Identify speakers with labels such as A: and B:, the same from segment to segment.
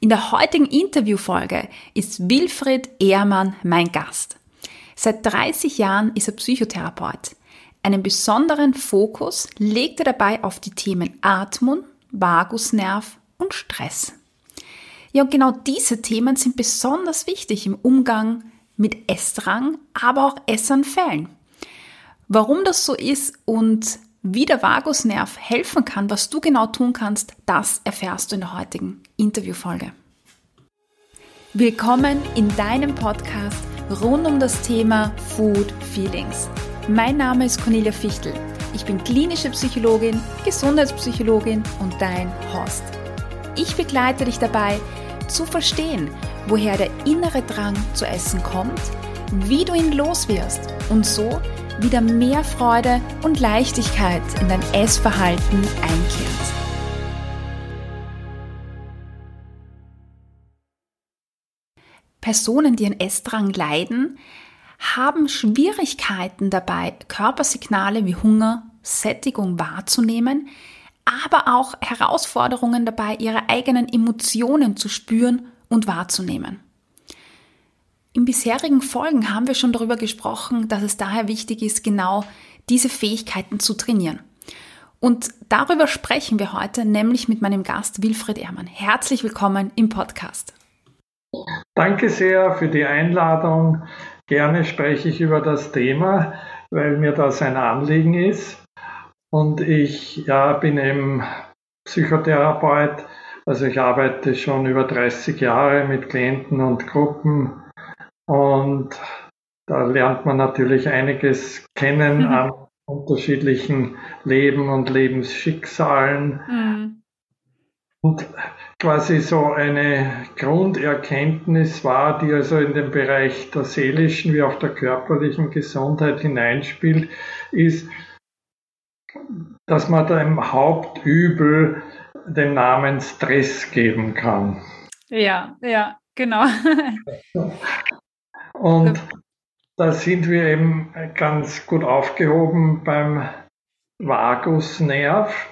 A: In der heutigen Interviewfolge ist Wilfried Ehrmann mein Gast. Seit 30 Jahren ist er Psychotherapeut. Einen besonderen Fokus legt er dabei auf die Themen Atmung, Vagusnerv und Stress. Ja, und genau diese Themen sind besonders wichtig im Umgang mit Essdrang, aber auch Essanfällen. Warum das so ist und wie der Vagusnerv helfen kann, was du genau tun kannst, das erfährst du in der heutigen Interviewfolge. Willkommen in deinem Podcast rund um das Thema Food Feelings. Mein Name ist Cornelia Fichtel. Ich bin klinische Psychologin, Gesundheitspsychologin und dein Host. Ich begleite dich dabei, zu verstehen, woher der innere Drang zu essen kommt, wie du ihn loswirst und so wieder mehr Freude und Leichtigkeit in dein Essverhalten einkehrt. Personen, die an Essdrang leiden, haben Schwierigkeiten dabei, Körpersignale wie Hunger, Sättigung wahrzunehmen, aber auch Herausforderungen dabei, ihre eigenen Emotionen zu spüren und wahrzunehmen. In bisherigen Folgen haben wir schon darüber gesprochen, dass es daher wichtig ist, genau diese Fähigkeiten zu trainieren. Und darüber sprechen wir heute, nämlich mit meinem Gast Wilfried Ehrmann. Herzlich willkommen im Podcast.
B: Danke sehr für die Einladung. Gerne spreche ich über das Thema, weil mir das ein Anliegen ist. Und ich ja, bin eben Psychotherapeut, also ich arbeite schon über 30 Jahre mit Klienten und Gruppen und da lernt man natürlich einiges kennen mhm. an unterschiedlichen Leben und Lebensschicksalen. Mhm. Und quasi so eine Grunderkenntnis war, die also in den Bereich der seelischen wie auch der körperlichen Gesundheit hineinspielt, ist, dass man dem Hauptübel den Namen Stress geben kann.
A: Ja, ja, genau.
B: Und da sind wir eben ganz gut aufgehoben beim Vagusnerv,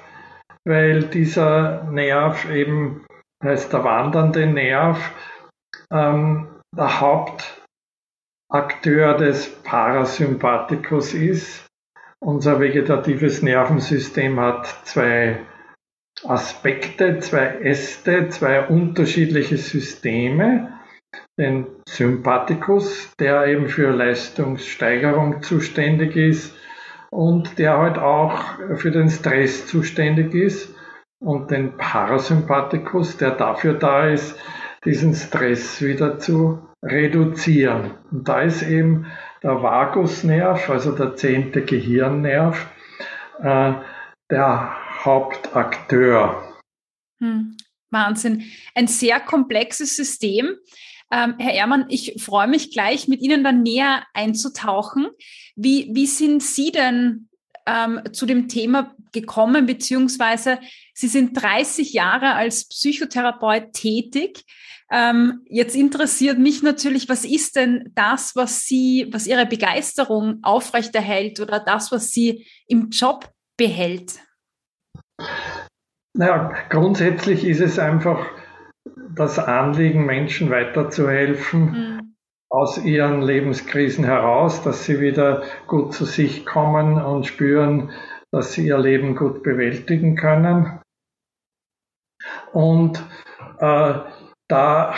B: weil dieser Nerv eben heißt der wandernde Nerv, ähm, der Hauptakteur des Parasympathikus ist. Unser vegetatives Nervensystem hat zwei Aspekte, zwei Äste, zwei unterschiedliche Systeme den Sympathikus, der eben für Leistungssteigerung zuständig ist und der halt auch für den Stress zuständig ist und den Parasympathikus, der dafür da ist, diesen Stress wieder zu reduzieren. Und da ist eben der Vagusnerv, also der zehnte Gehirnnerv, äh, der Hauptakteur.
A: Hm, Wahnsinn. Ein sehr komplexes System. Ähm, Herr Ehrmann, ich freue mich gleich, mit Ihnen dann näher einzutauchen. Wie, wie sind Sie denn ähm, zu dem Thema gekommen, beziehungsweise Sie sind 30 Jahre als Psychotherapeut tätig. Ähm, jetzt interessiert mich natürlich, was ist denn das, was Sie, was Ihre Begeisterung aufrechterhält oder das, was Sie im Job behält?
B: Naja, grundsätzlich ist es einfach das Anliegen, Menschen weiterzuhelfen mhm. aus ihren Lebenskrisen heraus, dass sie wieder gut zu sich kommen und spüren, dass sie ihr Leben gut bewältigen können. Und äh, da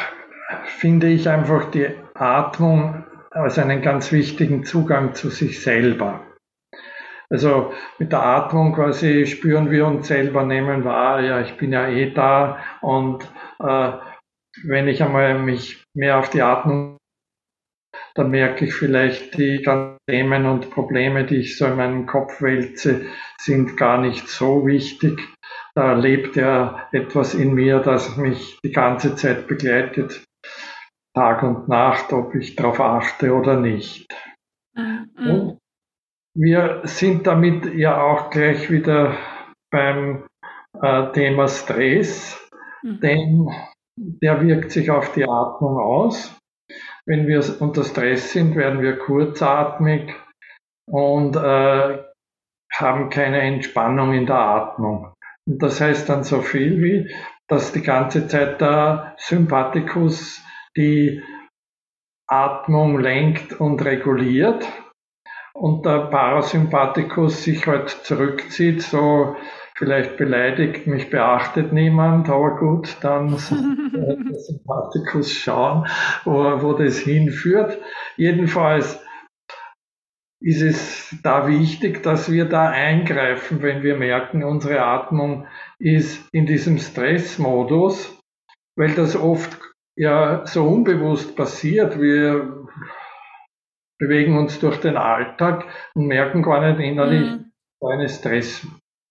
B: finde ich einfach die Atmung als einen ganz wichtigen Zugang zu sich selber. Also mit der Atmung quasi spüren wir uns selber, nehmen wahr, ja, ich bin ja eh da und wenn ich einmal mich mehr auf die Atmung, dann merke ich vielleicht die ganzen Themen und Probleme, die ich so in meinem Kopf wälze, sind gar nicht so wichtig. Da lebt ja etwas in mir, das mich die ganze Zeit begleitet, Tag und Nacht, ob ich darauf achte oder nicht. Mhm. Wir sind damit ja auch gleich wieder beim äh, Thema Stress. Mhm. Denn der wirkt sich auf die Atmung aus. Wenn wir unter Stress sind, werden wir kurzatmig und äh, haben keine Entspannung in der Atmung. Und das heißt dann so viel wie, dass die ganze Zeit der Sympathikus die Atmung lenkt und reguliert und der Parasympathikus sich halt zurückzieht, so vielleicht beleidigt, mich beachtet niemand, aber gut, dann der Sympathikus schauen, wo, wo das hinführt. Jedenfalls ist es da wichtig, dass wir da eingreifen, wenn wir merken, unsere Atmung ist in diesem Stressmodus, weil das oft ja so unbewusst passiert. Wir bewegen uns durch den Alltag und merken gar nicht innerlich mhm. eine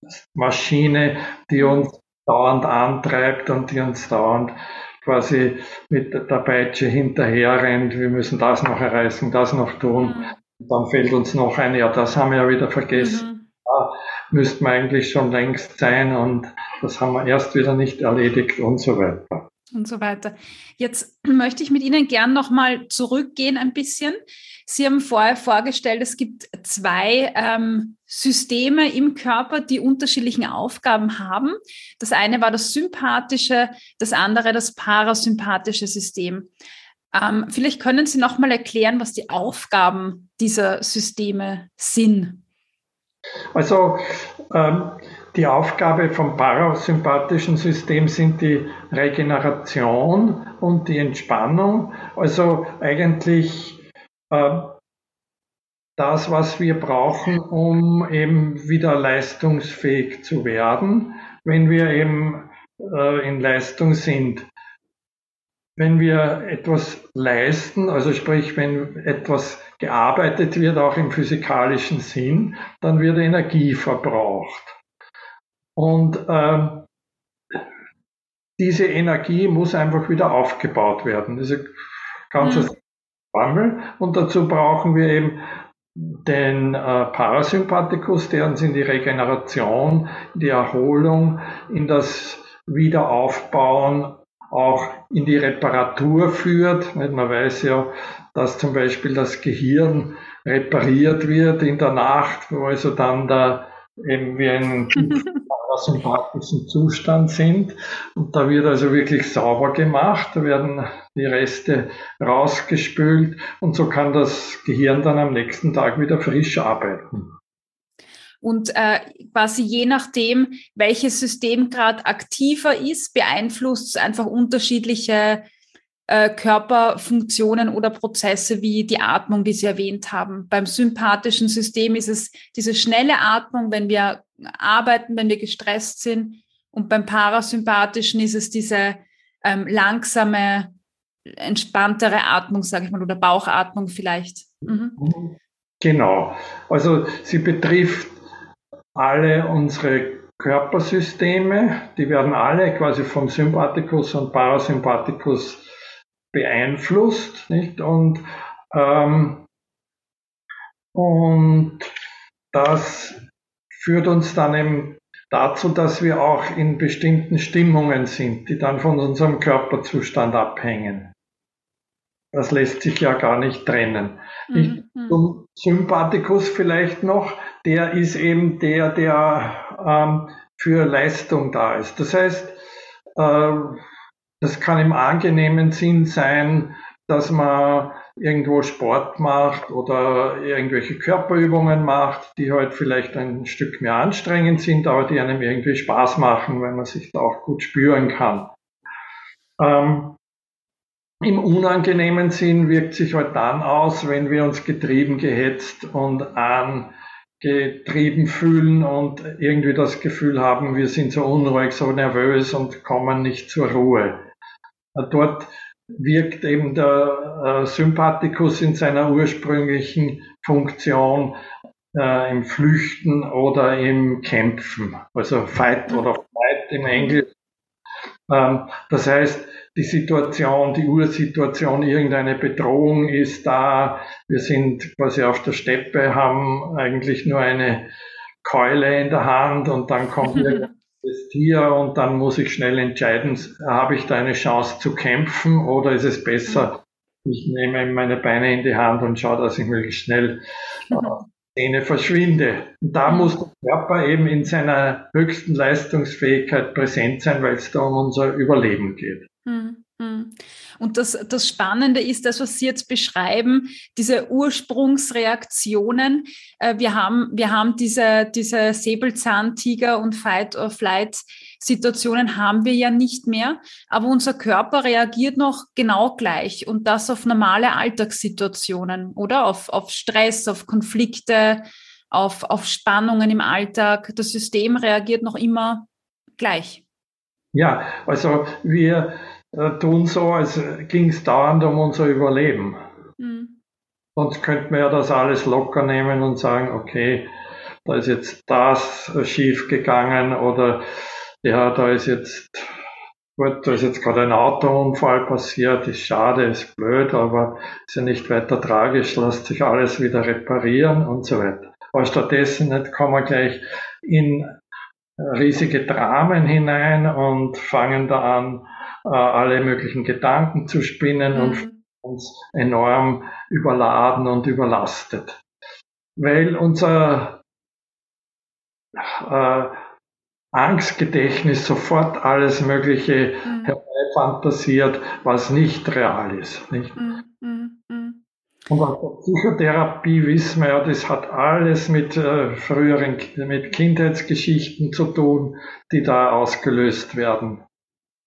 B: Stressmaschine, die uns dauernd antreibt und die uns dauernd quasi mit der Peitsche hinterher rennt. Wir müssen das noch erreichen, das noch tun. Mhm. Dann fällt uns noch ein, ja, das haben wir ja wieder vergessen. Mhm. Da müssten wir eigentlich schon längst sein und das haben wir erst wieder nicht erledigt und so weiter.
A: Und so weiter. Jetzt möchte ich mit Ihnen gern nochmal zurückgehen ein bisschen. Sie haben vorher vorgestellt, es gibt zwei ähm, Systeme im Körper, die unterschiedlichen Aufgaben haben. Das eine war das sympathische, das andere das parasympathische System. Ähm, vielleicht können Sie noch mal erklären, was die Aufgaben dieser Systeme sind.
B: Also ähm, die Aufgabe vom parasympathischen System sind die Regeneration und die Entspannung. Also eigentlich äh, das, was wir brauchen, um eben wieder leistungsfähig zu werden, wenn wir eben äh, in Leistung sind wenn wir etwas leisten, also sprich, wenn etwas gearbeitet wird, auch im physikalischen Sinn, dann wird Energie verbraucht. Und ähm, diese Energie muss einfach wieder aufgebaut werden. Das ist ein ganzes mhm. Formel. Und dazu brauchen wir eben den äh, Parasympathikus, der uns in die Regeneration, die Erholung, in das Wiederaufbauen auch in die Reparatur führt. Man weiß ja, dass zum Beispiel das Gehirn repariert wird in der Nacht, wo also dann da eben wie ein parasympathischen Zustand sind. Und da wird also wirklich sauber gemacht, da werden die Reste rausgespült und so kann das Gehirn dann am nächsten Tag wieder frisch arbeiten.
A: Und äh, quasi je nachdem, welches System gerade aktiver ist, beeinflusst es einfach unterschiedliche äh, Körperfunktionen oder Prozesse wie die Atmung, die Sie erwähnt haben. Beim sympathischen System ist es diese schnelle Atmung, wenn wir arbeiten, wenn wir gestresst sind. Und beim parasympathischen ist es diese ähm, langsame, entspanntere Atmung, sage ich mal, oder Bauchatmung vielleicht. Mhm.
B: Genau. Also sie betrifft alle unsere Körpersysteme, die werden alle quasi vom Sympathikus und Parasympathikus beeinflusst, nicht? Und, ähm, und das führt uns dann eben dazu, dass wir auch in bestimmten Stimmungen sind, die dann von unserem Körperzustand abhängen. Das lässt sich ja gar nicht trennen. Mhm. Zum Sympathikus vielleicht noch, der ist eben der, der ähm, für Leistung da ist. Das heißt, äh, das kann im angenehmen Sinn sein, dass man irgendwo Sport macht oder irgendwelche Körperübungen macht, die halt vielleicht ein Stück mehr anstrengend sind, aber die einem irgendwie Spaß machen, weil man sich da auch gut spüren kann. Ähm, Im unangenehmen Sinn wirkt sich halt dann aus, wenn wir uns getrieben, gehetzt und an getrieben fühlen und irgendwie das Gefühl haben, wir sind so unruhig, so nervös und kommen nicht zur Ruhe. Dort wirkt eben der äh, Sympathikus in seiner ursprünglichen Funktion äh, im Flüchten oder im Kämpfen, also Fight oder Flight im Englisch. Ähm, das heißt, die Situation, die Ursituation, irgendeine Bedrohung ist da. Wir sind quasi auf der Steppe, haben eigentlich nur eine Keule in der Hand und dann kommt das Tier und dann muss ich schnell entscheiden, habe ich da eine Chance zu kämpfen oder ist es besser, ich nehme meine Beine in die Hand und schaue, dass ich möglichst schnell äh, Szene verschwinde. Und da muss der Körper eben in seiner höchsten Leistungsfähigkeit präsent sein, weil es da um unser Überleben geht. Mhm.
A: Mhm. Und das, das Spannende ist, das, was Sie jetzt beschreiben, diese Ursprungsreaktionen. Äh, wir haben, wir haben diese, diese Säbelzahntiger und Fight-or-Flight-Situationen haben wir ja nicht mehr, aber unser Körper reagiert noch genau gleich und das auf normale Alltagssituationen, oder? Auf, auf Stress, auf Konflikte, auf, auf Spannungen im Alltag. Das System reagiert noch immer gleich.
B: Ja, also wir tun so, als ging es dauernd um unser Überleben. Mhm. Sonst könnte man ja das alles locker nehmen und sagen, okay, da ist jetzt das schief gegangen oder ja, da ist jetzt, gut, da ist jetzt gerade ein Autounfall passiert, ist schade, ist blöd, aber ist ja nicht weiter tragisch, lässt sich alles wieder reparieren und so weiter. Aber stattdessen nicht kommen wir gleich in riesige Dramen hinein und fangen da an, äh, alle möglichen Gedanken zu spinnen mhm. und uns enorm überladen und überlastet. Weil unser äh, Angstgedächtnis sofort alles Mögliche mhm. herbeifantasiert, was nicht real ist. Nicht? Mhm. Und aus der Psychotherapie wissen wir ja, das hat alles mit äh, früheren, mit Kindheitsgeschichten zu tun, die da ausgelöst werden.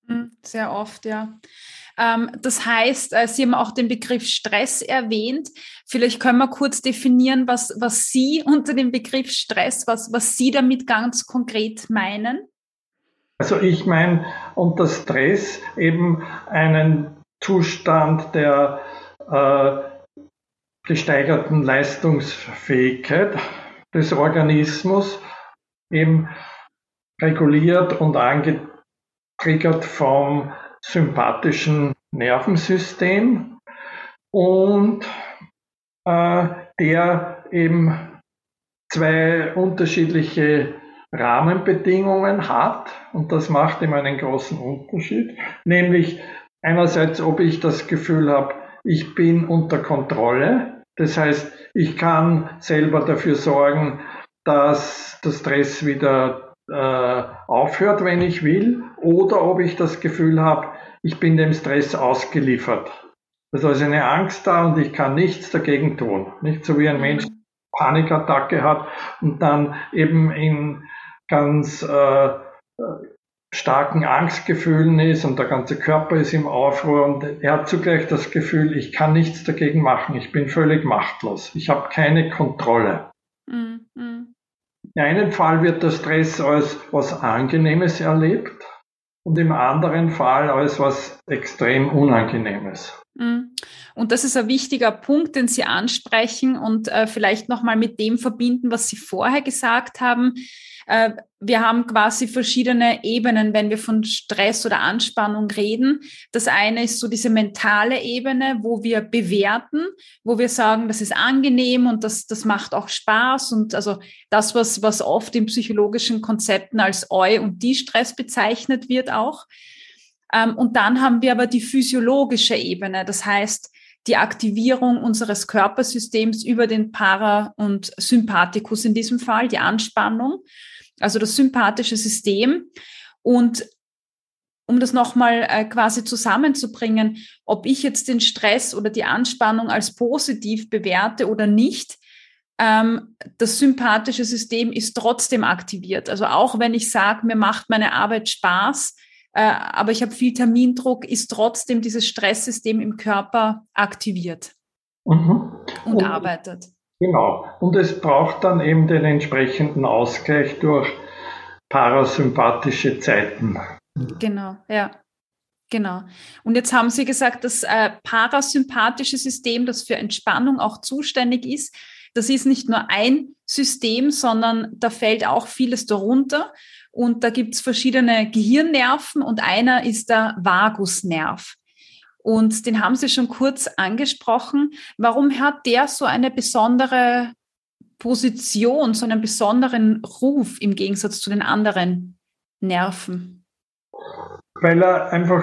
A: Hm, sehr oft, ja. Ähm, das heißt, äh, Sie haben auch den Begriff Stress erwähnt. Vielleicht können wir kurz definieren, was, was Sie unter dem Begriff Stress, was, was Sie damit ganz konkret meinen.
B: Also ich meine unter Stress eben einen Zustand der äh, gesteigerten Leistungsfähigkeit des Organismus, eben reguliert und angetrieben triggert vom sympathischen Nervensystem und äh, der eben zwei unterschiedliche Rahmenbedingungen hat und das macht ihm einen großen Unterschied, nämlich einerseits, ob ich das Gefühl habe, ich bin unter Kontrolle, das heißt, ich kann selber dafür sorgen, dass der Stress wieder äh, aufhört, wenn ich will, oder ob ich das Gefühl habe, ich bin dem Stress ausgeliefert. Also ist eine Angst da und ich kann nichts dagegen tun. Nicht so wie ein Mensch Panikattacke hat und dann eben in ganz äh, starken Angstgefühlen ist und der ganze Körper ist im Aufruhr und er hat zugleich das Gefühl, ich kann nichts dagegen machen, ich bin völlig machtlos, ich habe keine Kontrolle. Mhm. In einem Fall wird der Stress als was Angenehmes erlebt und im anderen Fall als was extrem Unangenehmes.
A: Mhm. Und das ist ein wichtiger Punkt, den Sie ansprechen und äh, vielleicht nochmal mit dem verbinden, was Sie vorher gesagt haben. Äh, wir haben quasi verschiedene Ebenen, wenn wir von Stress oder Anspannung reden. Das eine ist so diese mentale Ebene, wo wir bewerten, wo wir sagen, das ist angenehm und das, das macht auch Spaß und also das, was, was oft in psychologischen Konzepten als Eu- und Die-Stress bezeichnet wird auch. Ähm, und dann haben wir aber die physiologische Ebene, das heißt, die Aktivierung unseres Körpersystems über den Para- und Sympathikus in diesem Fall, die Anspannung also das sympathische System. Und um das nochmal äh, quasi zusammenzubringen, ob ich jetzt den Stress oder die Anspannung als positiv bewerte oder nicht, ähm, das sympathische System ist trotzdem aktiviert. Also auch wenn ich sage, mir macht meine Arbeit Spaß, äh, aber ich habe viel Termindruck, ist trotzdem dieses Stresssystem im Körper aktiviert mhm. und, und arbeitet.
B: Genau. Und es braucht dann eben den entsprechenden Ausgleich durch parasympathische Zeiten.
A: Genau, ja. Genau. Und jetzt haben Sie gesagt, das äh, parasympathische System, das für Entspannung auch zuständig ist, das ist nicht nur ein System, sondern da fällt auch vieles darunter. Und da gibt es verschiedene Gehirnnerven und einer ist der Vagusnerv. Und den haben Sie schon kurz angesprochen. Warum hat der so eine besondere Position, so einen besonderen Ruf im Gegensatz zu den anderen Nerven?
B: Weil er einfach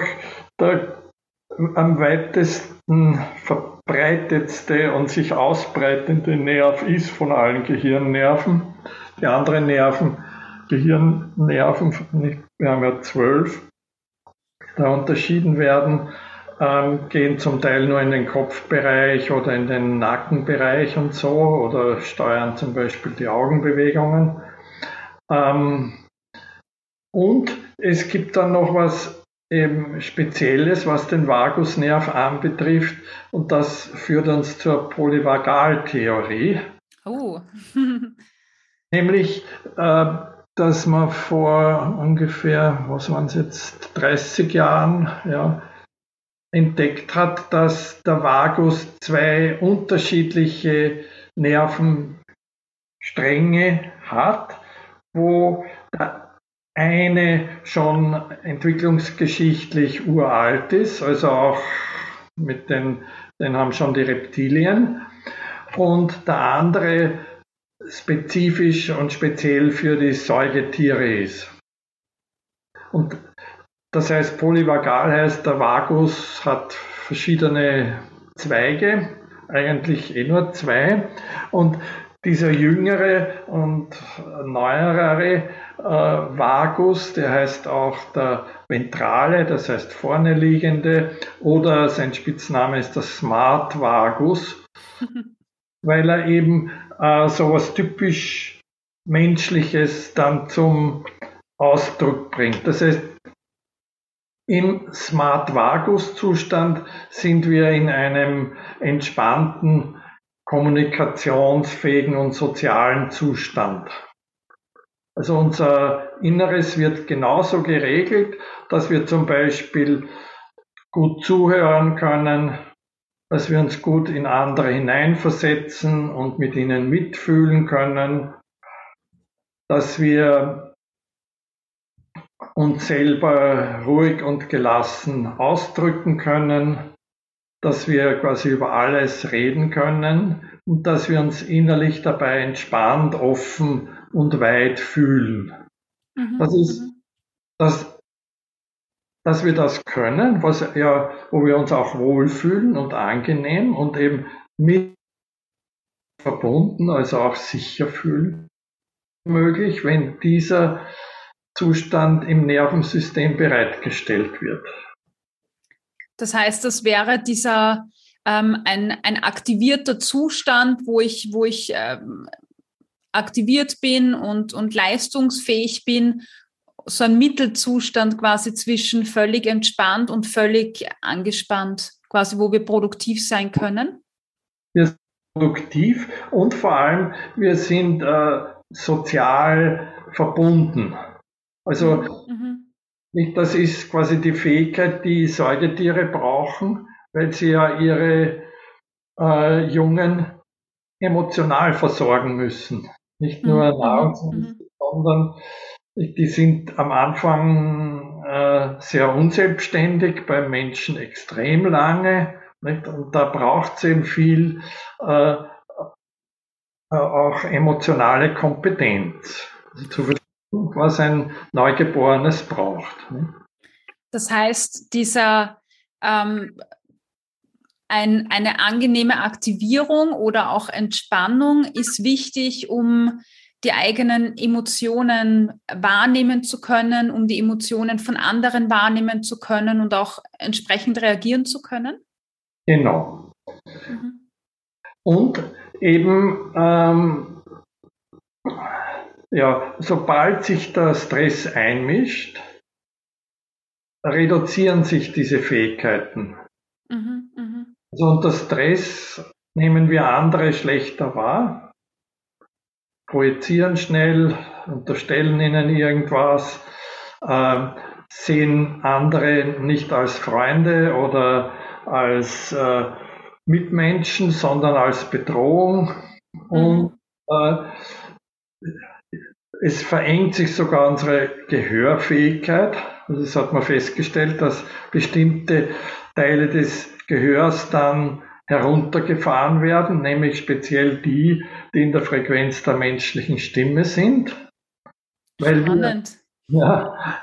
B: der am weitesten breitetste und sich ausbreitende Nerv ist von allen Gehirnnerven. Die anderen Nerven, Gehirnnerven, wir haben ja zwölf, da unterschieden werden, ähm, gehen zum Teil nur in den Kopfbereich oder in den Nackenbereich und so oder steuern zum Beispiel die Augenbewegungen. Ähm, und es gibt dann noch was eben Spezielles, was den Vagusnerv anbetrifft, und das führt uns zur Polyvagaltheorie. Oh. Nämlich, äh, dass man vor ungefähr, was waren es jetzt, 30 Jahren, ja, entdeckt hat, dass der Vagus zwei unterschiedliche Nervenstränge hat, wo der eine schon entwicklungsgeschichtlich uralt ist, also auch mit den, den haben schon die Reptilien, und der andere spezifisch und speziell für die Säugetiere ist. Und das heißt, polyvagal heißt, der Vagus hat verschiedene Zweige, eigentlich eh nur zwei. Und dieser jüngere und neuere äh, Vagus, der heißt auch der ventrale, das heißt vorne liegende, oder sein Spitzname ist der Smart Vagus, weil er eben äh, so was typisch Menschliches dann zum Ausdruck bringt. Das heißt, im Smart Vagus Zustand sind wir in einem entspannten, kommunikationsfähigen und sozialen Zustand. Also unser Inneres wird genauso geregelt, dass wir zum Beispiel gut zuhören können, dass wir uns gut in andere hineinversetzen und mit ihnen mitfühlen können, dass wir uns selber ruhig und gelassen ausdrücken können, dass wir quasi über alles reden können und dass wir uns innerlich dabei entspannt, offen und weit fühlen. Mhm. Das ist, mhm. dass, dass wir das können, was ja, wo wir uns auch wohlfühlen und angenehm und eben mit verbunden, also auch sicher fühlen, möglich, wenn dieser Zustand im Nervensystem bereitgestellt wird.
A: Das heißt, das wäre dieser ähm, ein, ein aktivierter Zustand, wo ich, wo ich ähm, aktiviert bin und, und leistungsfähig bin, so ein Mittelzustand quasi zwischen völlig entspannt und völlig angespannt, quasi wo wir produktiv sein können?
B: Wir sind produktiv und vor allem wir sind äh, sozial verbunden. Also mhm. das ist quasi die Fähigkeit, die Säugetiere brauchen, weil sie ja ihre äh, Jungen emotional versorgen müssen. Nicht nur mhm. Nahrungsmittel, mhm. sondern die sind am Anfang äh, sehr unselbstständig, beim Menschen extrem lange. Nicht? Und da braucht es eben viel äh, äh, auch emotionale Kompetenz. Also zu was ein Neugeborenes braucht. Ne?
A: Das heißt, dieser ähm, ein, eine angenehme Aktivierung oder auch Entspannung ist wichtig, um die eigenen Emotionen wahrnehmen zu können, um die Emotionen von anderen wahrnehmen zu können und auch entsprechend reagieren zu können?
B: Genau. Mhm. Und eben ähm, ja, sobald sich der Stress einmischt, reduzieren sich diese Fähigkeiten. Mhm, mh. Also unter Stress nehmen wir andere schlechter wahr, projizieren schnell, unterstellen ihnen irgendwas, äh, sehen andere nicht als Freunde oder als äh, Mitmenschen, sondern als Bedrohung. Mhm. Und äh, es verengt sich sogar unsere Gehörfähigkeit. Also das hat man festgestellt, dass bestimmte Teile des Gehörs dann heruntergefahren werden, nämlich speziell die, die in der Frequenz der menschlichen Stimme sind.
A: Weil Spannend. Wir, ja,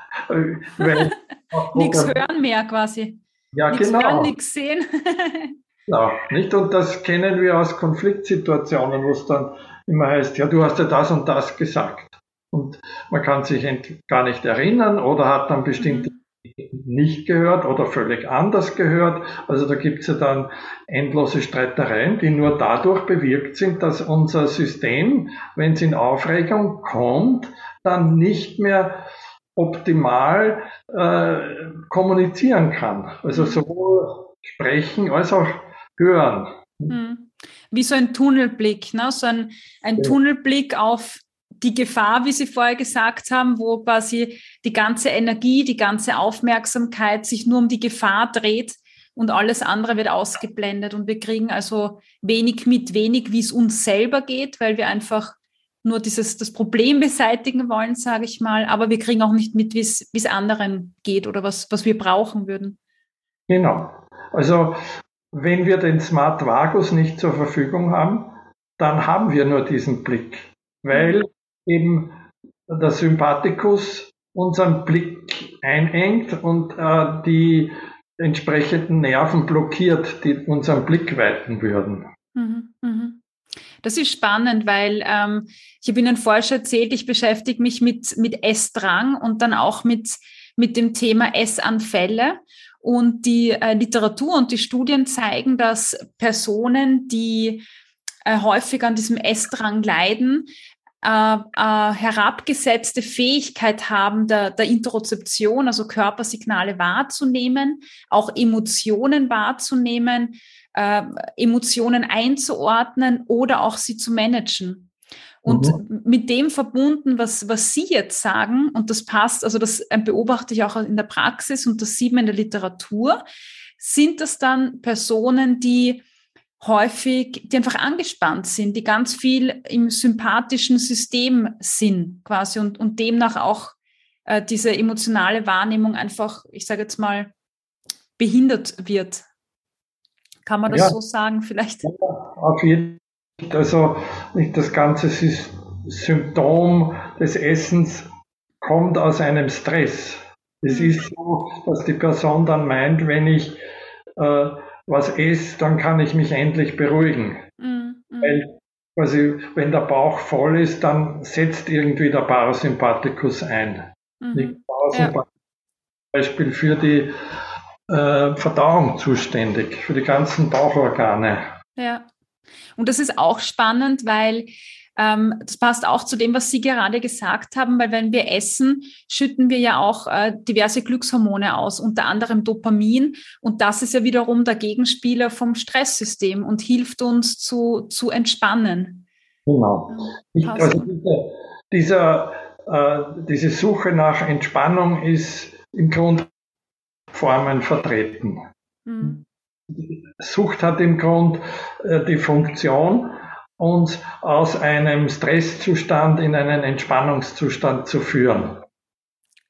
A: weil nichts hören mehr quasi. Ja, nix genau. Hören, nichts sehen.
B: Ja, nicht? Und das kennen wir aus Konfliktsituationen, wo es dann immer heißt, ja, du hast ja das und das gesagt. Und man kann sich gar nicht erinnern oder hat dann bestimmte mhm nicht gehört oder völlig anders gehört. Also da gibt es ja dann endlose Streitereien, die nur dadurch bewirkt sind, dass unser System, wenn es in Aufregung kommt, dann nicht mehr optimal äh, kommunizieren kann. Also sowohl sprechen als auch hören.
A: Hm. Wie so ein Tunnelblick, ne? so ein, ein ja. Tunnelblick auf die Gefahr, wie Sie vorher gesagt haben, wo quasi die ganze Energie, die ganze Aufmerksamkeit sich nur um die Gefahr dreht und alles andere wird ausgeblendet. Und wir kriegen also wenig mit, wenig, wie es uns selber geht, weil wir einfach nur dieses, das Problem beseitigen wollen, sage ich mal. Aber wir kriegen auch nicht mit, wie es anderen geht oder was, was wir brauchen würden.
B: Genau. Also wenn wir den Smart Vagus nicht zur Verfügung haben, dann haben wir nur diesen Blick, weil eben der Sympathikus unseren Blick einengt und äh, die entsprechenden Nerven blockiert, die unseren Blick weiten würden. Mhm,
A: mhm. Das ist spannend, weil ähm, ich habe Ihnen vorher schon erzählt, ich beschäftige mich mit, mit Essdrang und dann auch mit, mit dem Thema Essanfälle. Und die äh, Literatur und die Studien zeigen, dass Personen, die äh, häufig an diesem Essdrang leiden, äh, äh, herabgesetzte Fähigkeit haben der, der Interozeption, also Körpersignale wahrzunehmen, auch Emotionen wahrzunehmen, äh, Emotionen einzuordnen oder auch sie zu managen. Und mhm. mit dem verbunden, was, was Sie jetzt sagen, und das passt, also das beobachte ich auch in der Praxis und das sieht man in der Literatur, sind das dann Personen, die häufig, die einfach angespannt sind, die ganz viel im sympathischen System sind quasi und, und demnach auch äh, diese emotionale Wahrnehmung einfach, ich sage jetzt mal, behindert wird. Kann man das ja. so sagen vielleicht? Ja,
B: auf jeden Fall. Also nicht das ganze Symptom des Essens kommt aus einem Stress. Es mhm. ist so, dass die Person dann meint, wenn ich äh, was esse, dann kann ich mich endlich beruhigen. Mhm. Weil quasi, wenn der Bauch voll ist, dann setzt irgendwie der Parasympathikus ein. Mhm. Der Parasympathikus ja. Beispiel für die äh, Verdauung zuständig, für die ganzen Bauchorgane.
A: Ja. Und das ist auch spannend, weil ähm, das passt auch zu dem, was Sie gerade gesagt haben, weil wenn wir essen, schütten wir ja auch äh, diverse Glückshormone aus, unter anderem Dopamin. Und das ist ja wiederum der Gegenspieler vom Stresssystem und hilft uns zu, zu entspannen.
B: Genau. Ich, also diese, dieser, äh, diese Suche nach Entspannung ist im Grunde Formen vertreten. Mhm. Sucht hat im Grund äh, die Funktion, uns aus einem Stresszustand in einen Entspannungszustand zu führen.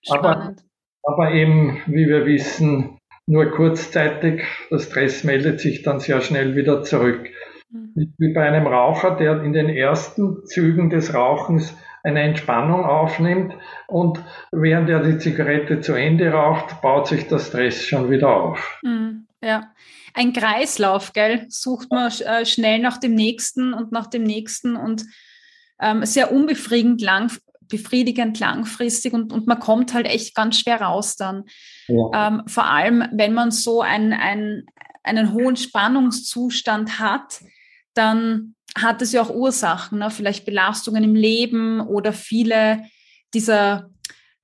B: Aber, aber eben, wie wir wissen, nur kurzzeitig. Der Stress meldet sich dann sehr schnell wieder zurück. Mhm. Wie bei einem Raucher, der in den ersten Zügen des Rauchens eine Entspannung aufnimmt und während er die Zigarette zu Ende raucht, baut sich der Stress schon wieder auf.
A: Mhm, ja, ein Kreislauf, gell? Sucht man äh, schnell nach dem nächsten und nach dem nächsten und ähm, sehr unbefriedigend lang, befriedigend langfristig und, und man kommt halt echt ganz schwer raus dann. Ja. Ähm, vor allem, wenn man so ein, ein, einen hohen Spannungszustand hat, dann hat es ja auch Ursachen, ne? vielleicht Belastungen im Leben oder viele dieser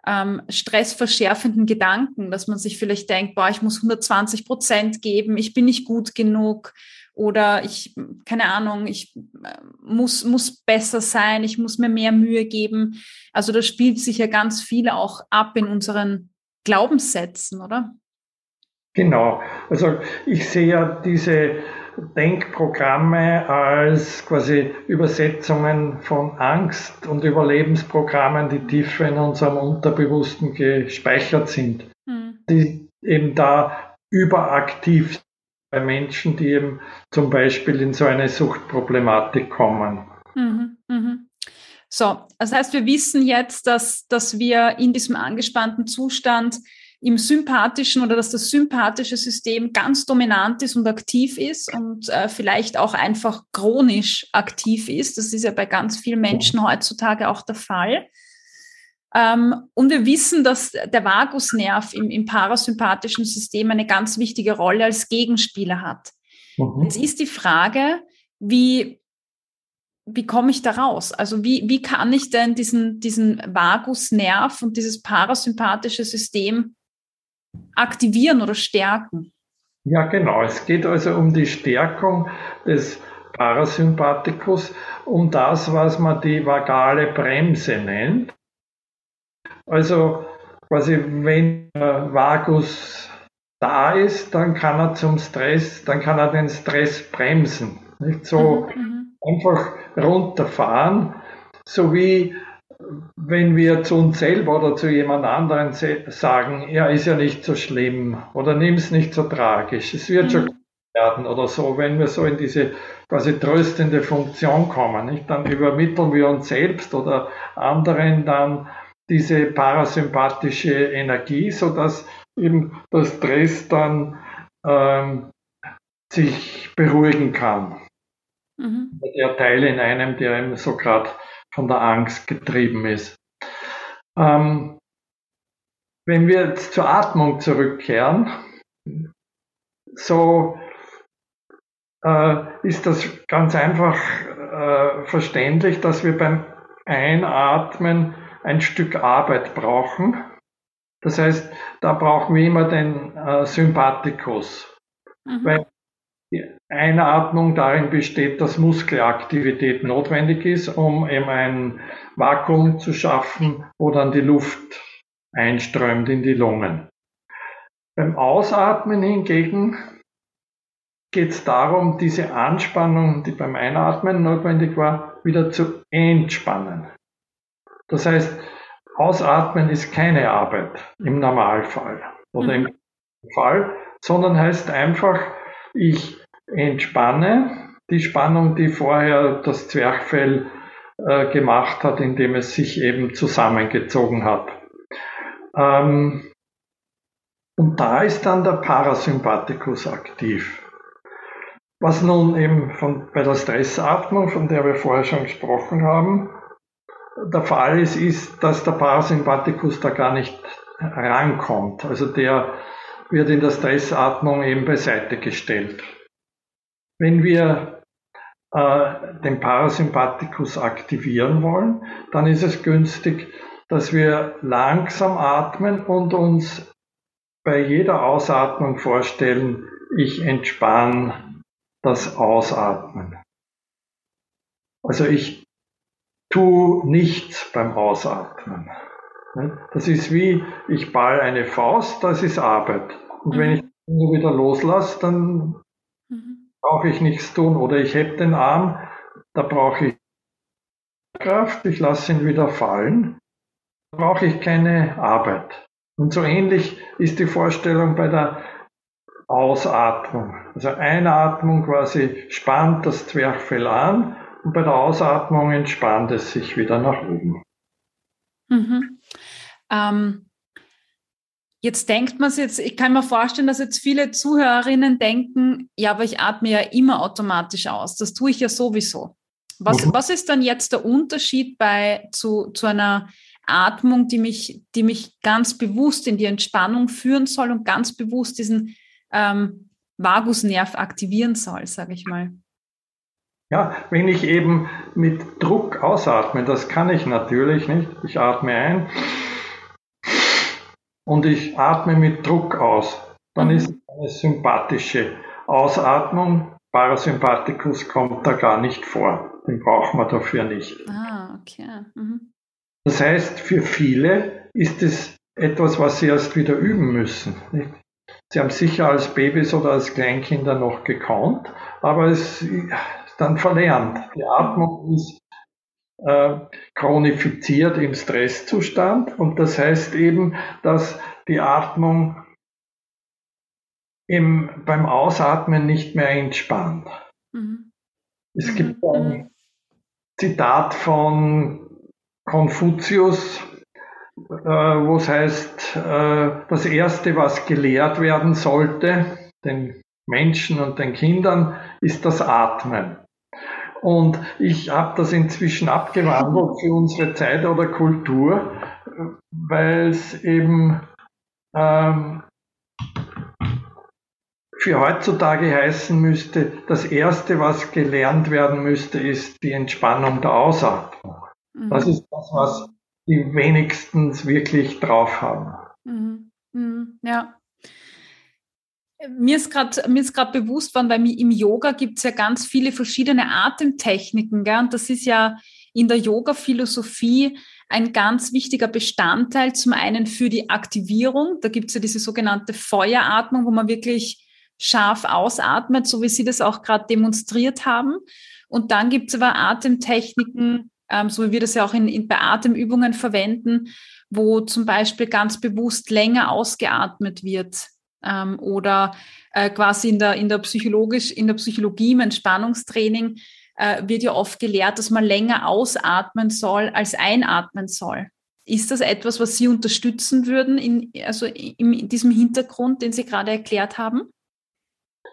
A: ähm, stressverschärfenden Gedanken, dass man sich vielleicht denkt, boah, ich muss 120 Prozent geben, ich bin nicht gut genug oder ich, keine Ahnung, ich äh, muss, muss besser sein, ich muss mir mehr Mühe geben. Also da spielt sich ja ganz viel auch ab in unseren Glaubenssätzen, oder?
B: Genau. Also ich sehe ja diese Denkprogramme als quasi Übersetzungen von Angst und Überlebensprogrammen, die tiefer in unserem Unterbewussten gespeichert sind, mhm. die eben da überaktiv sind bei Menschen, die eben zum Beispiel in so eine Suchtproblematik kommen. Mhm,
A: mhm. So, das heißt, wir wissen jetzt, dass, dass wir in diesem angespannten Zustand im sympathischen oder dass das sympathische System ganz dominant ist und aktiv ist und äh, vielleicht auch einfach chronisch aktiv ist. Das ist ja bei ganz vielen Menschen heutzutage auch der Fall. Ähm, und wir wissen, dass der Vagusnerv im, im parasympathischen System eine ganz wichtige Rolle als Gegenspieler hat. Mhm. Jetzt ist die Frage, wie, wie komme ich da raus? Also wie, wie kann ich denn diesen, diesen Vagusnerv und dieses parasympathische System aktivieren oder stärken?
B: Ja, genau. Es geht also um die Stärkung des Parasympathikus, um das, was man die vagale Bremse nennt. Also quasi, wenn der Vagus da ist, dann kann er zum Stress, dann kann er den Stress bremsen. Nicht so mhm, mhm. einfach runterfahren, so wie wenn wir zu uns selber oder zu jemand anderen sagen, ja, ist ja nicht so schlimm oder nimm es nicht so tragisch, es wird mhm. schon werden oder so, wenn wir so in diese quasi tröstende Funktion kommen, nicht? dann übermitteln wir uns selbst oder anderen dann diese parasympathische Energie, sodass eben der Stress dann ähm, sich beruhigen kann. Mhm. Der Teil in einem, der eben so gerade von der Angst getrieben ist. Ähm, wenn wir jetzt zur Atmung zurückkehren, so äh, ist das ganz einfach äh, verständlich, dass wir beim Einatmen ein Stück Arbeit brauchen. Das heißt, da brauchen wir immer den äh, Sympathikus. Mhm. Weil die Einatmung darin besteht, dass Muskelaktivität notwendig ist, um eben ein Vakuum zu schaffen, wo dann die Luft einströmt in die Lungen. Beim Ausatmen hingegen geht es darum, diese Anspannung, die beim Einatmen notwendig war, wieder zu entspannen. Das heißt, Ausatmen ist keine Arbeit im Normalfall oder mhm. im Fall, sondern heißt einfach, ich entspanne die Spannung, die vorher das Zwerchfell äh, gemacht hat, indem es sich eben zusammengezogen hat. Ähm, und da ist dann der Parasympathikus aktiv. Was nun eben von, bei der Stressatmung, von der wir vorher schon gesprochen haben, der Fall ist, ist, dass der Parasympathikus da gar nicht rankommt. Also der wird in der Stressatmung eben beiseite gestellt. Wenn wir äh, den Parasympathikus aktivieren wollen, dann ist es günstig, dass wir langsam atmen und uns bei jeder Ausatmung vorstellen, ich entspanne das Ausatmen. Also ich tue nichts beim Ausatmen. Das ist wie, ich ball eine Faust, das ist Arbeit. Und mhm. wenn ich nur wieder loslasse, dann mhm. Brauche ich nichts tun. Oder ich heb den Arm, da brauche ich Kraft, ich lasse ihn wieder fallen, da brauche ich keine Arbeit. Und so ähnlich ist die Vorstellung bei der Ausatmung. Also Einatmung quasi spannt das Zwerchfell an und bei der Ausatmung entspannt es sich wieder nach oben.
A: Mhm. Ähm, jetzt denkt man es jetzt, ich kann mir vorstellen, dass jetzt viele Zuhörerinnen denken, ja, aber ich atme ja immer automatisch aus. Das tue ich ja sowieso. Was, mhm. was ist dann jetzt der Unterschied bei zu, zu einer Atmung, die mich, die mich ganz bewusst in die Entspannung führen soll und ganz bewusst diesen ähm, Vagusnerv aktivieren soll, sage ich mal?
B: Ja, wenn ich eben mit Druck ausatme, das kann ich natürlich nicht. Ich atme ein und ich atme mit Druck aus. Dann mhm. ist eine sympathische Ausatmung. Parasympathikus kommt da gar nicht vor. Den braucht man dafür nicht.
A: Ah, okay. Mhm.
B: Das heißt, für viele ist es etwas, was sie erst wieder üben müssen. Nicht? Sie haben sicher als Babys oder als Kleinkinder noch gekonnt, aber es ist dann verlernt. Die Atmung ist äh, chronifiziert im Stresszustand und das heißt eben, dass die Atmung im, beim Ausatmen nicht mehr entspannt. Mhm. Es gibt ein Zitat von Konfuzius, wo es heißt, das Erste, was gelehrt werden sollte, den Menschen und den Kindern, ist das Atmen. Und ich habe das inzwischen abgewandelt für unsere Zeit oder Kultur, weil es eben ähm, für heutzutage heißen müsste, das Erste, was gelernt werden müsste, ist die Entspannung der Ausatmung. Mhm. Das ist das, was die wenigstens wirklich drauf haben.
A: Mhm. Mhm. Ja. Mir ist gerade bewusst worden, weil im Yoga gibt es ja ganz viele verschiedene Atemtechniken. Gell? Und das ist ja in der Yoga-Philosophie ein ganz wichtiger Bestandteil. Zum einen für die Aktivierung. Da gibt es ja diese sogenannte Feueratmung, wo man wirklich scharf ausatmet, so wie Sie das auch gerade demonstriert haben. Und dann gibt es aber Atemtechniken, ähm, so wie wir das ja auch in, in, bei Atemübungen verwenden, wo zum Beispiel ganz bewusst länger ausgeatmet wird ähm, oder äh, quasi in der, in der psychologisch, in der Psychologie im Entspannungstraining äh, wird ja oft gelehrt, dass man länger ausatmen soll als einatmen soll. Ist das etwas, was Sie unterstützen würden, in, also in, in diesem Hintergrund, den Sie gerade erklärt haben?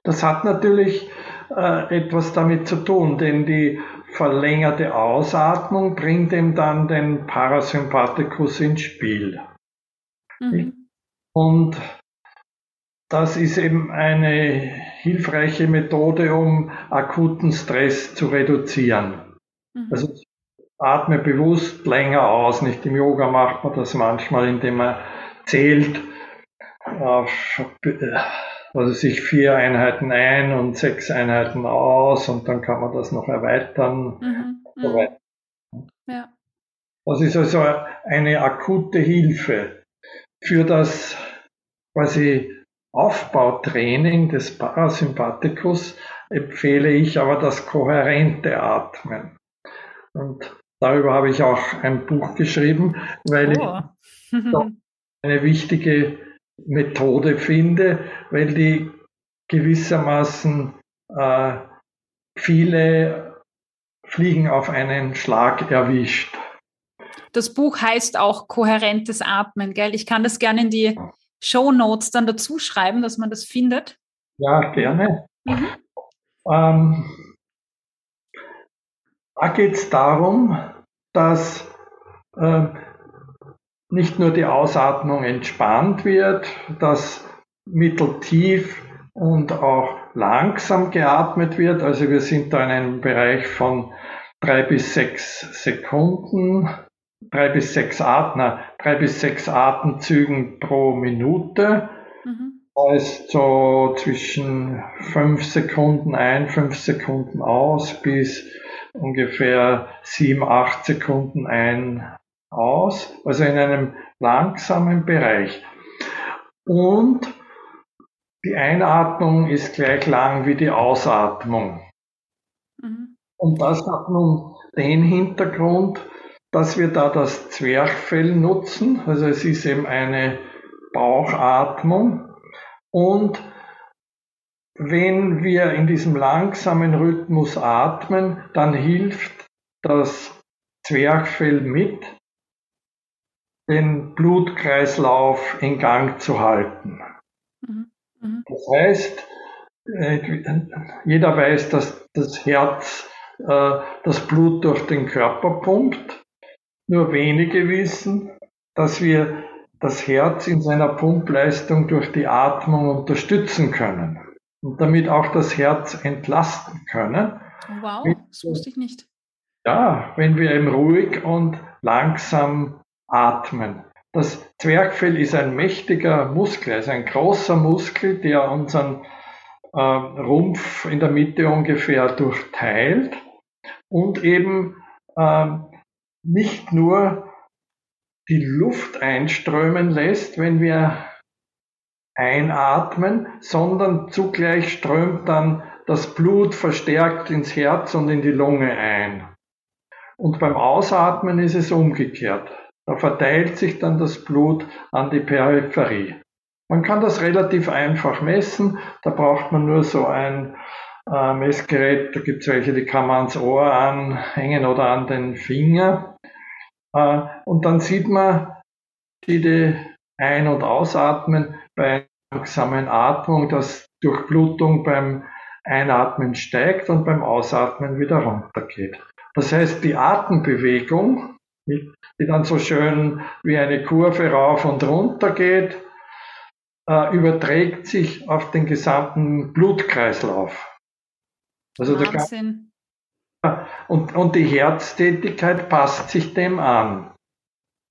B: Das hat natürlich äh, etwas damit zu tun, denn die verlängerte Ausatmung bringt ihm dann den Parasympathikus ins Spiel. Mhm. Und das ist eben eine hilfreiche Methode, um akuten Stress zu reduzieren. Mhm. Also atme bewusst länger aus. Nicht im Yoga macht man das manchmal, indem man zählt auf also sich vier Einheiten ein und sechs Einheiten aus und dann kann man das noch erweitern. Mhm. So mhm. ja. Das ist also eine akute Hilfe. Für das quasi Aufbautraining des Parasympathikus empfehle ich aber das kohärente Atmen. Und darüber habe ich auch ein Buch geschrieben, weil oh. ich eine wichtige Methode finde, weil die gewissermaßen äh, viele Fliegen auf einen Schlag erwischt.
A: Das Buch heißt auch kohärentes Atmen, gell? Ich kann das gerne in die Show Notes dann dazu schreiben, dass man das findet.
B: Ja, gerne. Mhm. Ähm, da geht es darum, dass äh, nicht nur die Ausatmung entspannt wird, dass mitteltief und auch langsam geatmet wird. Also wir sind da in einem Bereich von drei bis sechs Sekunden, drei bis sechs Atmer, drei bis sechs Atemzügen pro Minute. Mhm. Da ist so zwischen fünf Sekunden ein, fünf Sekunden aus bis ungefähr sieben, acht Sekunden ein, aus, also in einem langsamen Bereich. Und die Einatmung ist gleich lang wie die Ausatmung. Mhm. Und das hat nun den Hintergrund, dass wir da das Zwerchfell nutzen. Also es ist eben eine Bauchatmung. Und wenn wir in diesem langsamen Rhythmus atmen, dann hilft das Zwerchfell mit, den Blutkreislauf in Gang zu halten. Mhm. Mhm. Das heißt, äh, jeder weiß, dass das Herz äh, das Blut durch den Körper pumpt. Nur wenige wissen, dass wir das Herz in seiner Pumpleistung durch die Atmung unterstützen können und damit auch das Herz entlasten können.
A: Wow, das wusste ich nicht.
B: Ja, wenn wir eben ruhig und langsam atmen. Das Zwerchfell ist ein mächtiger Muskel, also ein großer Muskel, der unseren äh, Rumpf in der Mitte ungefähr durchteilt und eben äh, nicht nur die Luft einströmen lässt, wenn wir einatmen, sondern zugleich strömt dann das Blut verstärkt ins Herz und in die Lunge ein. Und beim Ausatmen ist es umgekehrt. Da verteilt sich dann das Blut an die Peripherie. Man kann das relativ einfach messen. Da braucht man nur so ein äh, Messgerät. Da gibt es welche, die kann man ans Ohr anhängen oder an den Finger. Äh, und dann sieht man, Unterschiede ein- und ausatmen bei langsamen Atmung, dass Durchblutung beim Einatmen steigt und beim Ausatmen wieder runtergeht. Das heißt, die Atembewegung, die dann so schön wie eine Kurve rauf und runter geht, äh, überträgt sich auf den gesamten Blutkreislauf.
A: Also Wahnsinn.
B: Und, und die Herztätigkeit passt sich dem an.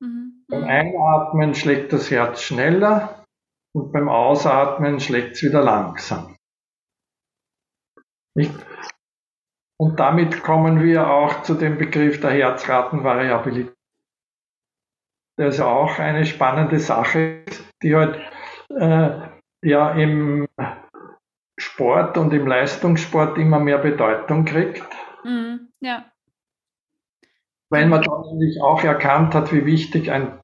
B: Mhm. Beim. Einatmen schlägt das Herz schneller und beim Ausatmen schlägt es wieder langsam. Nicht? Und damit kommen wir auch zu dem Begriff der Herzratenvariabilität. Das ist auch eine spannende Sache, die halt äh, ja im Sport und im Leistungssport immer mehr Bedeutung kriegt.
A: Mhm, ja.
B: Weil man dann nämlich auch erkannt hat, wie wichtig ein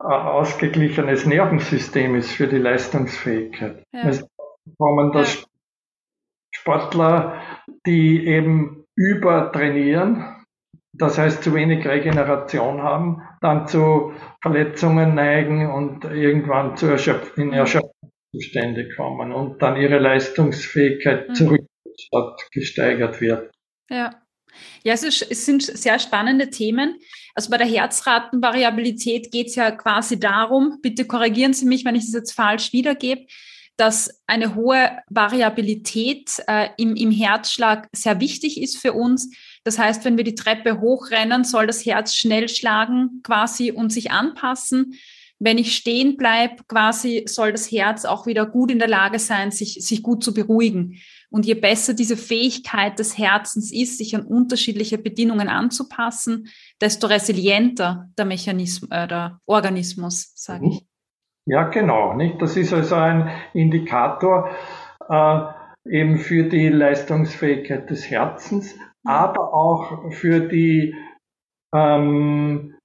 B: äh, ausgeglichenes Nervensystem ist für die Leistungsfähigkeit. Ja. Es kommen da ja. Sportler, die eben übertrainieren, das heißt zu wenig Regeneration haben, dann zu Verletzungen neigen und irgendwann zu Erschöpf in Erschöpfungszustände kommen und dann ihre Leistungsfähigkeit mhm. zurück gesteigert wird.
A: Ja. Ja, es, ist, es sind sehr spannende Themen. Also bei der Herzratenvariabilität geht es ja quasi darum, bitte korrigieren Sie mich, wenn ich das jetzt falsch wiedergebe, dass eine hohe Variabilität äh, im, im Herzschlag sehr wichtig ist für uns. Das heißt, wenn wir die Treppe hochrennen, soll das Herz schnell schlagen quasi und sich anpassen. Wenn ich stehen bleibe, quasi soll das Herz auch wieder gut in der Lage sein, sich, sich gut zu beruhigen. Und je besser diese Fähigkeit des Herzens ist, sich an unterschiedliche Bedingungen anzupassen, desto resilienter der Mechanismus, äh, der Organismus, sage ich.
B: Ja, genau. Nicht? Das ist also ein Indikator äh, eben für die Leistungsfähigkeit des Herzens, mhm. aber auch für die ähm,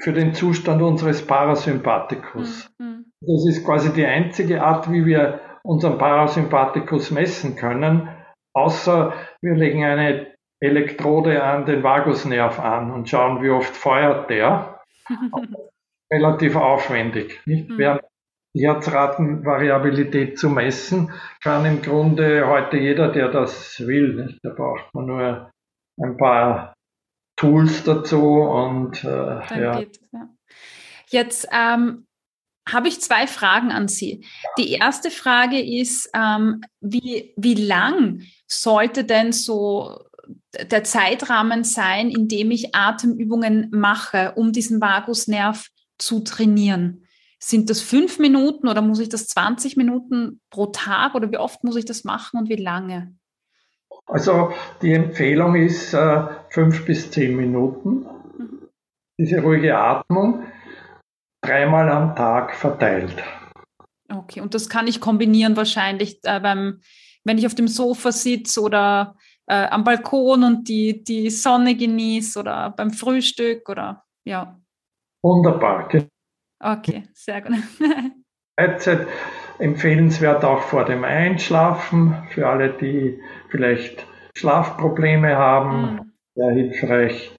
B: für den Zustand unseres Parasympathikus. Mhm. mhm. Das ist quasi die einzige Art, wie wir unseren Parasympathikus messen können, außer wir legen eine Elektrode an den Vagusnerv an und schauen, wie oft feuert der. relativ aufwendig. Nicht? Mhm. Während die Herzratenvariabilität zu messen, kann im Grunde heute jeder, der das will. Nicht? Da braucht man nur ein paar Tools dazu und äh, ja. Geht, ja.
A: Jetzt ähm, habe ich zwei Fragen an Sie. Die erste Frage ist, ähm, wie, wie lang sollte denn so der Zeitrahmen sein, in dem ich Atemübungen mache, um diesen Vagusnerv zu trainieren? Sind das fünf Minuten oder muss ich das 20 Minuten pro Tag oder wie oft muss ich das machen und wie lange?
B: Also die Empfehlung ist äh, fünf bis zehn Minuten. Mhm. Diese ruhige Atmung dreimal am Tag verteilt.
A: Okay, und das kann ich kombinieren wahrscheinlich äh, beim, wenn ich auf dem Sofa sitze oder äh, am Balkon und die, die Sonne genieße oder beim Frühstück oder ja.
B: Wunderbar.
A: Okay, sehr gut.
B: Freizeit empfehlenswert auch vor dem Einschlafen für alle, die vielleicht Schlafprobleme haben. Mhm. Sehr hilfreich.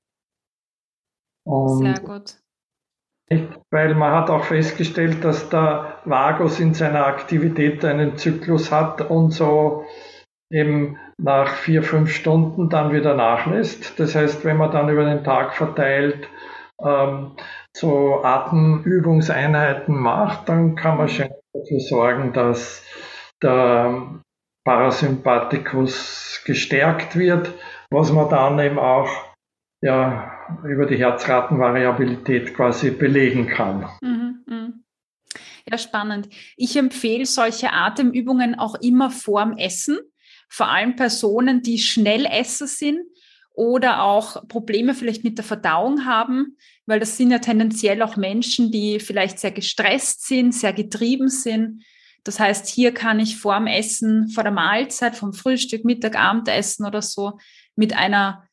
A: Und sehr gut.
B: Weil man hat auch festgestellt, dass der Vagus in seiner Aktivität einen Zyklus hat und so eben nach vier, fünf Stunden dann wieder nachlässt. Das heißt, wenn man dann über den Tag verteilt ähm, so Atemübungseinheiten macht, dann kann man schon dafür sorgen, dass der Parasympathikus gestärkt wird, was man dann eben auch ja, über die Herzratenvariabilität quasi belegen kann.
A: Mhm, mh. Ja, spannend. Ich empfehle solche Atemübungen auch immer vorm Essen, vor allem Personen, die Schnellesser sind oder auch Probleme vielleicht mit der Verdauung haben, weil das sind ja tendenziell auch Menschen, die vielleicht sehr gestresst sind, sehr getrieben sind. Das heißt, hier kann ich vor dem Essen, vor der Mahlzeit, vom Frühstück, Mittag, Abendessen oder so mit einer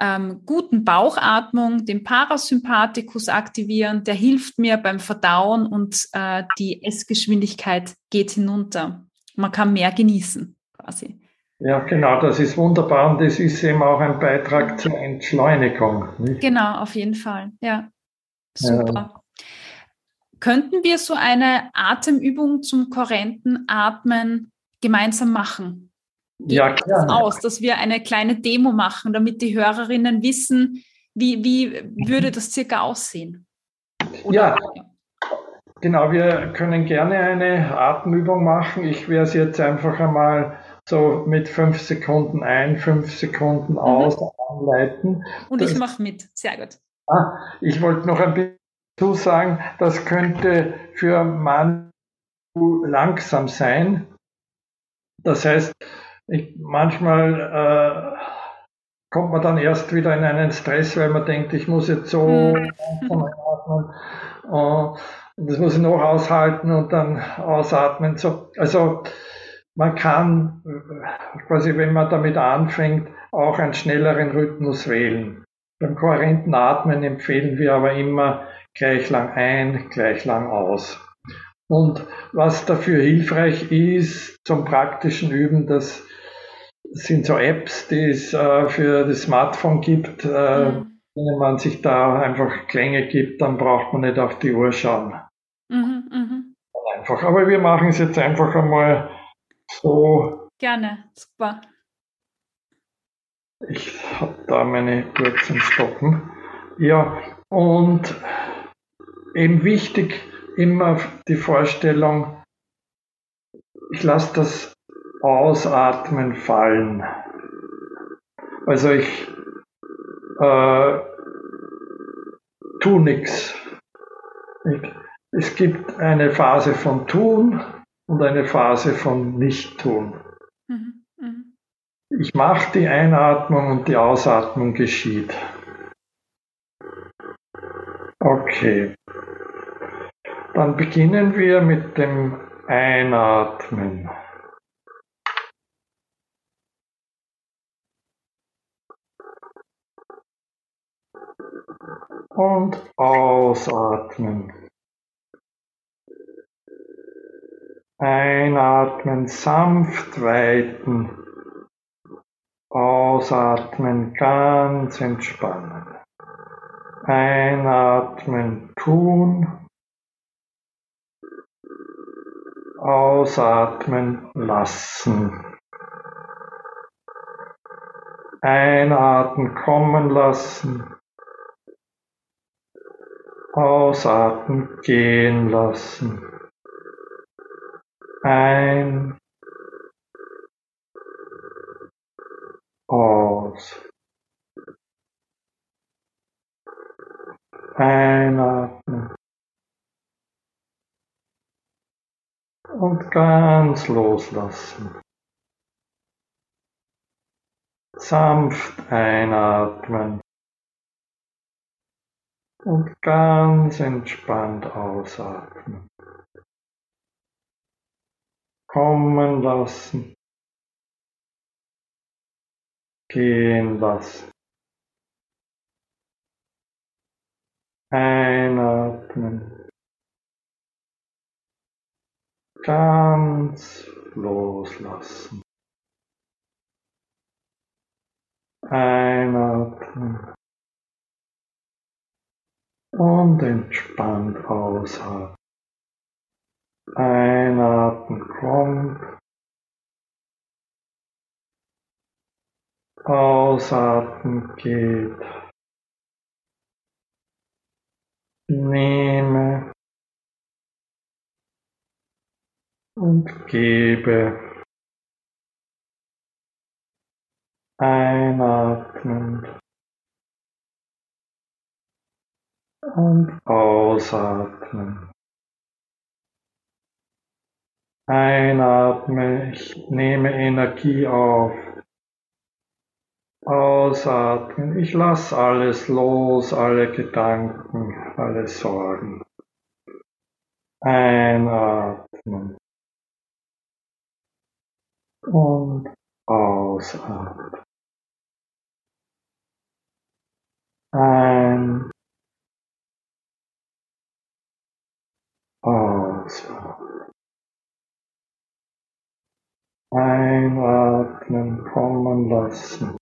A: ähm, guten Bauchatmung den Parasympathikus aktivieren. Der hilft mir beim Verdauen und äh, die Essgeschwindigkeit geht hinunter. Man kann mehr genießen quasi.
B: Ja, genau, das ist wunderbar und das ist eben auch ein Beitrag zur Entschleunigung.
A: Nicht? Genau, auf jeden Fall. Ja, super. Ja. Könnten wir so eine Atemübung zum kohärenten Atmen gemeinsam machen?
B: Ja, klar.
A: aus, dass wir eine kleine Demo machen, damit die Hörerinnen wissen, wie, wie würde das circa aussehen?
B: Oder, ja, genau. Wir können gerne eine Atemübung machen. Ich werde es jetzt einfach einmal so mit fünf Sekunden ein, fünf Sekunden mhm. aus mhm. anleiten.
A: Und das, ich mache mit. Sehr gut.
B: Ah, ich wollte noch ein bisschen sagen, das könnte für Mann langsam sein. Das heißt, ich, manchmal äh, kommt man dann erst wieder in einen Stress, weil man denkt, ich muss jetzt so mhm. atmen. Uh, das muss ich noch aushalten und dann ausatmen. So, also man kann quasi, wenn man damit anfängt, auch einen schnelleren Rhythmus wählen. Beim kohärenten Atmen empfehlen wir aber immer gleich lang ein, gleich lang aus. Und was dafür hilfreich ist zum praktischen Üben, das sind so Apps, die es äh, für das Smartphone gibt, äh, mhm. wenn man sich da einfach Klänge gibt, dann braucht man nicht auf die Uhr schauen. Mhm, mh. Einfach. Aber wir machen es jetzt einfach einmal so.
A: Gerne, super.
B: Ich habe da meine Uhr zum Stoppen. Ja, und eben wichtig immer die Vorstellung, ich lasse das Ausatmen fallen. Also ich äh, tu nichts. Es gibt eine Phase von Tun und eine Phase von Nicht-Tun. Mhm. Mhm. Ich mache die Einatmung und die Ausatmung geschieht. Okay. Dann beginnen wir mit dem Einatmen. Und ausatmen. Einatmen, sanft weiten. Ausatmen, ganz entspannen. Einatmen, tun. Ausatmen, lassen. Einatmen, kommen lassen. Ausatmen, gehen lassen. Ein, aus, einatmen. Und ganz loslassen. Sanft einatmen und ganz entspannt ausatmen kommen lassen, gehen lassen. Einatmen. Ganz loslassen. Einatmen. Und entspannt ausatmen. Einatmen kommt. Ausatmen geht. Nehme und gebe. Einatmen und ausatmen. Einatme, ich nehme Energie auf. Ausatmen, ich lasse alles los, alle Gedanken, alle Sorgen. Einatmen. Und ausatmen. Ein. Einatmen kommen lassen.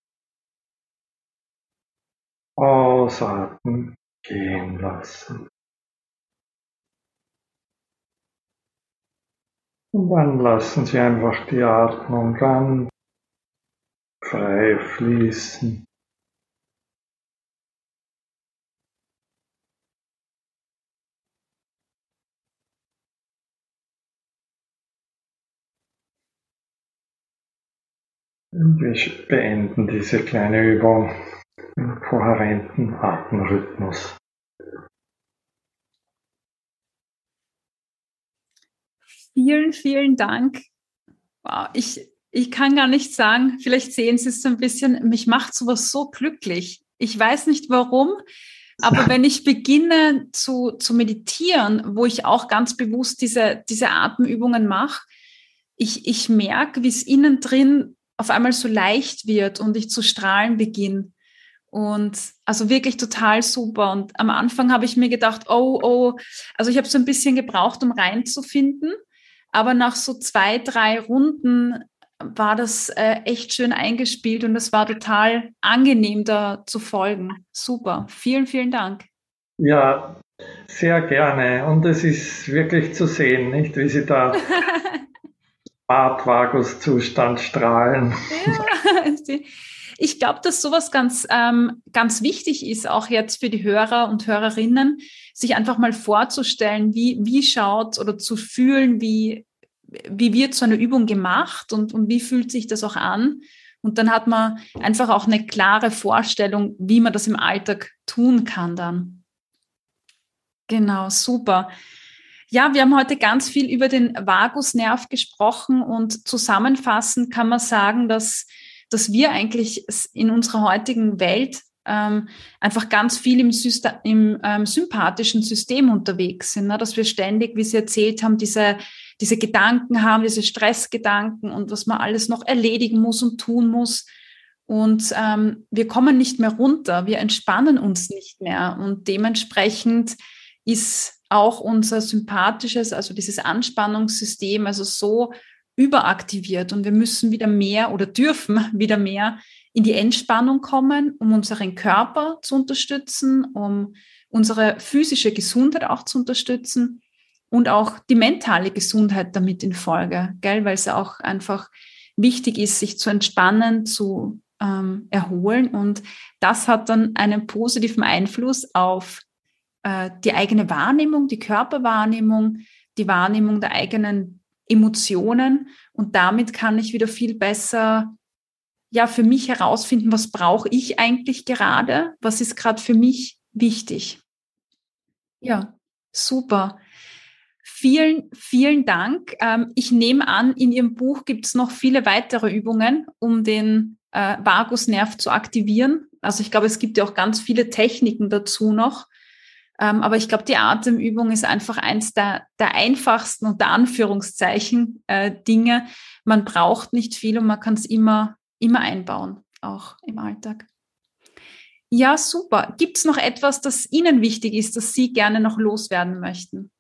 B: Ausatmen gehen lassen. Und dann lassen Sie einfach die Atmung ganz frei fließen. Wir beenden diese kleine Übung im kohärenten Atemrhythmus.
A: Vielen, vielen Dank. Wow, ich, ich kann gar nicht sagen, vielleicht sehen Sie es so ein bisschen, mich macht sowas so glücklich. Ich weiß nicht warum, aber wenn ich beginne zu, zu meditieren, wo ich auch ganz bewusst diese, diese Atemübungen mache, ich, ich merke, wie es innen drin auf einmal so leicht wird und ich zu strahlen beginne. Und also wirklich total super. Und am Anfang habe ich mir gedacht, oh, oh, also ich habe so ein bisschen gebraucht, um reinzufinden. Aber nach so zwei, drei Runden war das äh, echt schön eingespielt und es war total angenehm, da zu folgen. Super. Vielen, vielen Dank.
B: Ja, sehr gerne. Und es ist wirklich zu sehen, nicht, wie Sie da Bartvagus-Zustand strahlen.
A: Ja, ich glaube, dass sowas ganz, ähm, ganz wichtig ist, auch jetzt für die Hörer und Hörerinnen, sich einfach mal vorzustellen, wie, wie schaut oder zu fühlen, wie, wie wird so eine Übung gemacht und, und wie fühlt sich das auch an. Und dann hat man einfach auch eine klare Vorstellung, wie man das im Alltag tun kann dann. Genau, super. Ja, wir haben heute ganz viel über den Vagusnerv gesprochen und zusammenfassend kann man sagen, dass, dass wir eigentlich in unserer heutigen Welt ähm, einfach ganz viel im, System, im ähm, sympathischen System unterwegs sind, ne? dass wir ständig, wie Sie erzählt haben, diese, diese Gedanken haben, diese Stressgedanken und was man alles noch erledigen muss und tun muss. Und ähm, wir kommen nicht mehr runter, wir entspannen uns nicht mehr. Und dementsprechend ist auch unser sympathisches, also dieses Anspannungssystem, also so überaktiviert und wir müssen wieder mehr oder dürfen wieder mehr in die Entspannung kommen, um unseren Körper zu unterstützen, um unsere physische Gesundheit auch zu unterstützen und auch die mentale Gesundheit damit in Folge, gell? weil es auch einfach wichtig ist, sich zu entspannen, zu ähm, erholen und das hat dann einen positiven Einfluss auf äh, die eigene Wahrnehmung, die Körperwahrnehmung, die Wahrnehmung der eigenen Emotionen und damit kann ich wieder viel besser ja für mich herausfinden, was brauche ich eigentlich gerade, was ist gerade für mich wichtig. Ja, super. Vielen, vielen Dank. Ähm, ich nehme an, in Ihrem Buch gibt es noch viele weitere Übungen, um den äh, Vagusnerv zu aktivieren. Also ich glaube, es gibt ja auch ganz viele Techniken dazu noch. Ähm, aber ich glaube, die Atemübung ist einfach eins der, der einfachsten unter Anführungszeichen äh, Dinge. Man braucht nicht viel und man kann es immer, immer einbauen, auch im Alltag. Ja, super. Gibt es noch etwas, das Ihnen wichtig ist, das Sie gerne noch loswerden möchten?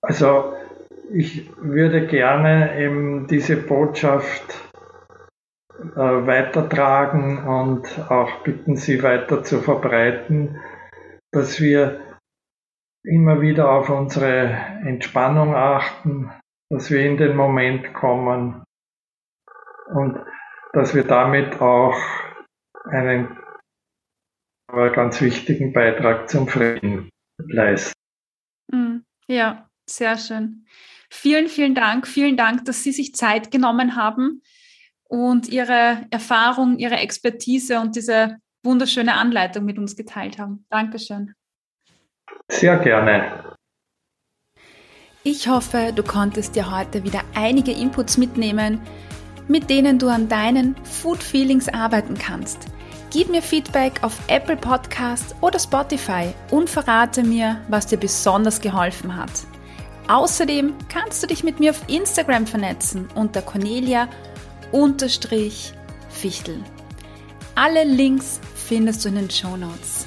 B: Also ich würde gerne eben diese Botschaft äh, weitertragen und auch bitten, sie weiter zu verbreiten dass wir immer wieder auf unsere Entspannung achten, dass wir in den Moment kommen und dass wir damit auch einen ganz wichtigen Beitrag zum Frieden leisten.
A: Mm, ja, sehr schön. Vielen, vielen Dank. Vielen Dank, dass Sie sich Zeit genommen haben und Ihre Erfahrung, Ihre Expertise und diese wunderschöne Anleitung mit uns geteilt haben. Dankeschön.
B: Sehr gerne.
A: Ich hoffe, du konntest dir heute wieder einige Inputs mitnehmen, mit denen du an deinen Food Feelings arbeiten kannst. Gib mir Feedback auf Apple Podcast oder Spotify und verrate mir, was dir besonders geholfen hat. Außerdem kannst du dich mit mir auf Instagram vernetzen unter Cornelia-Fichtel. Alle Links findest du in den Show Notes.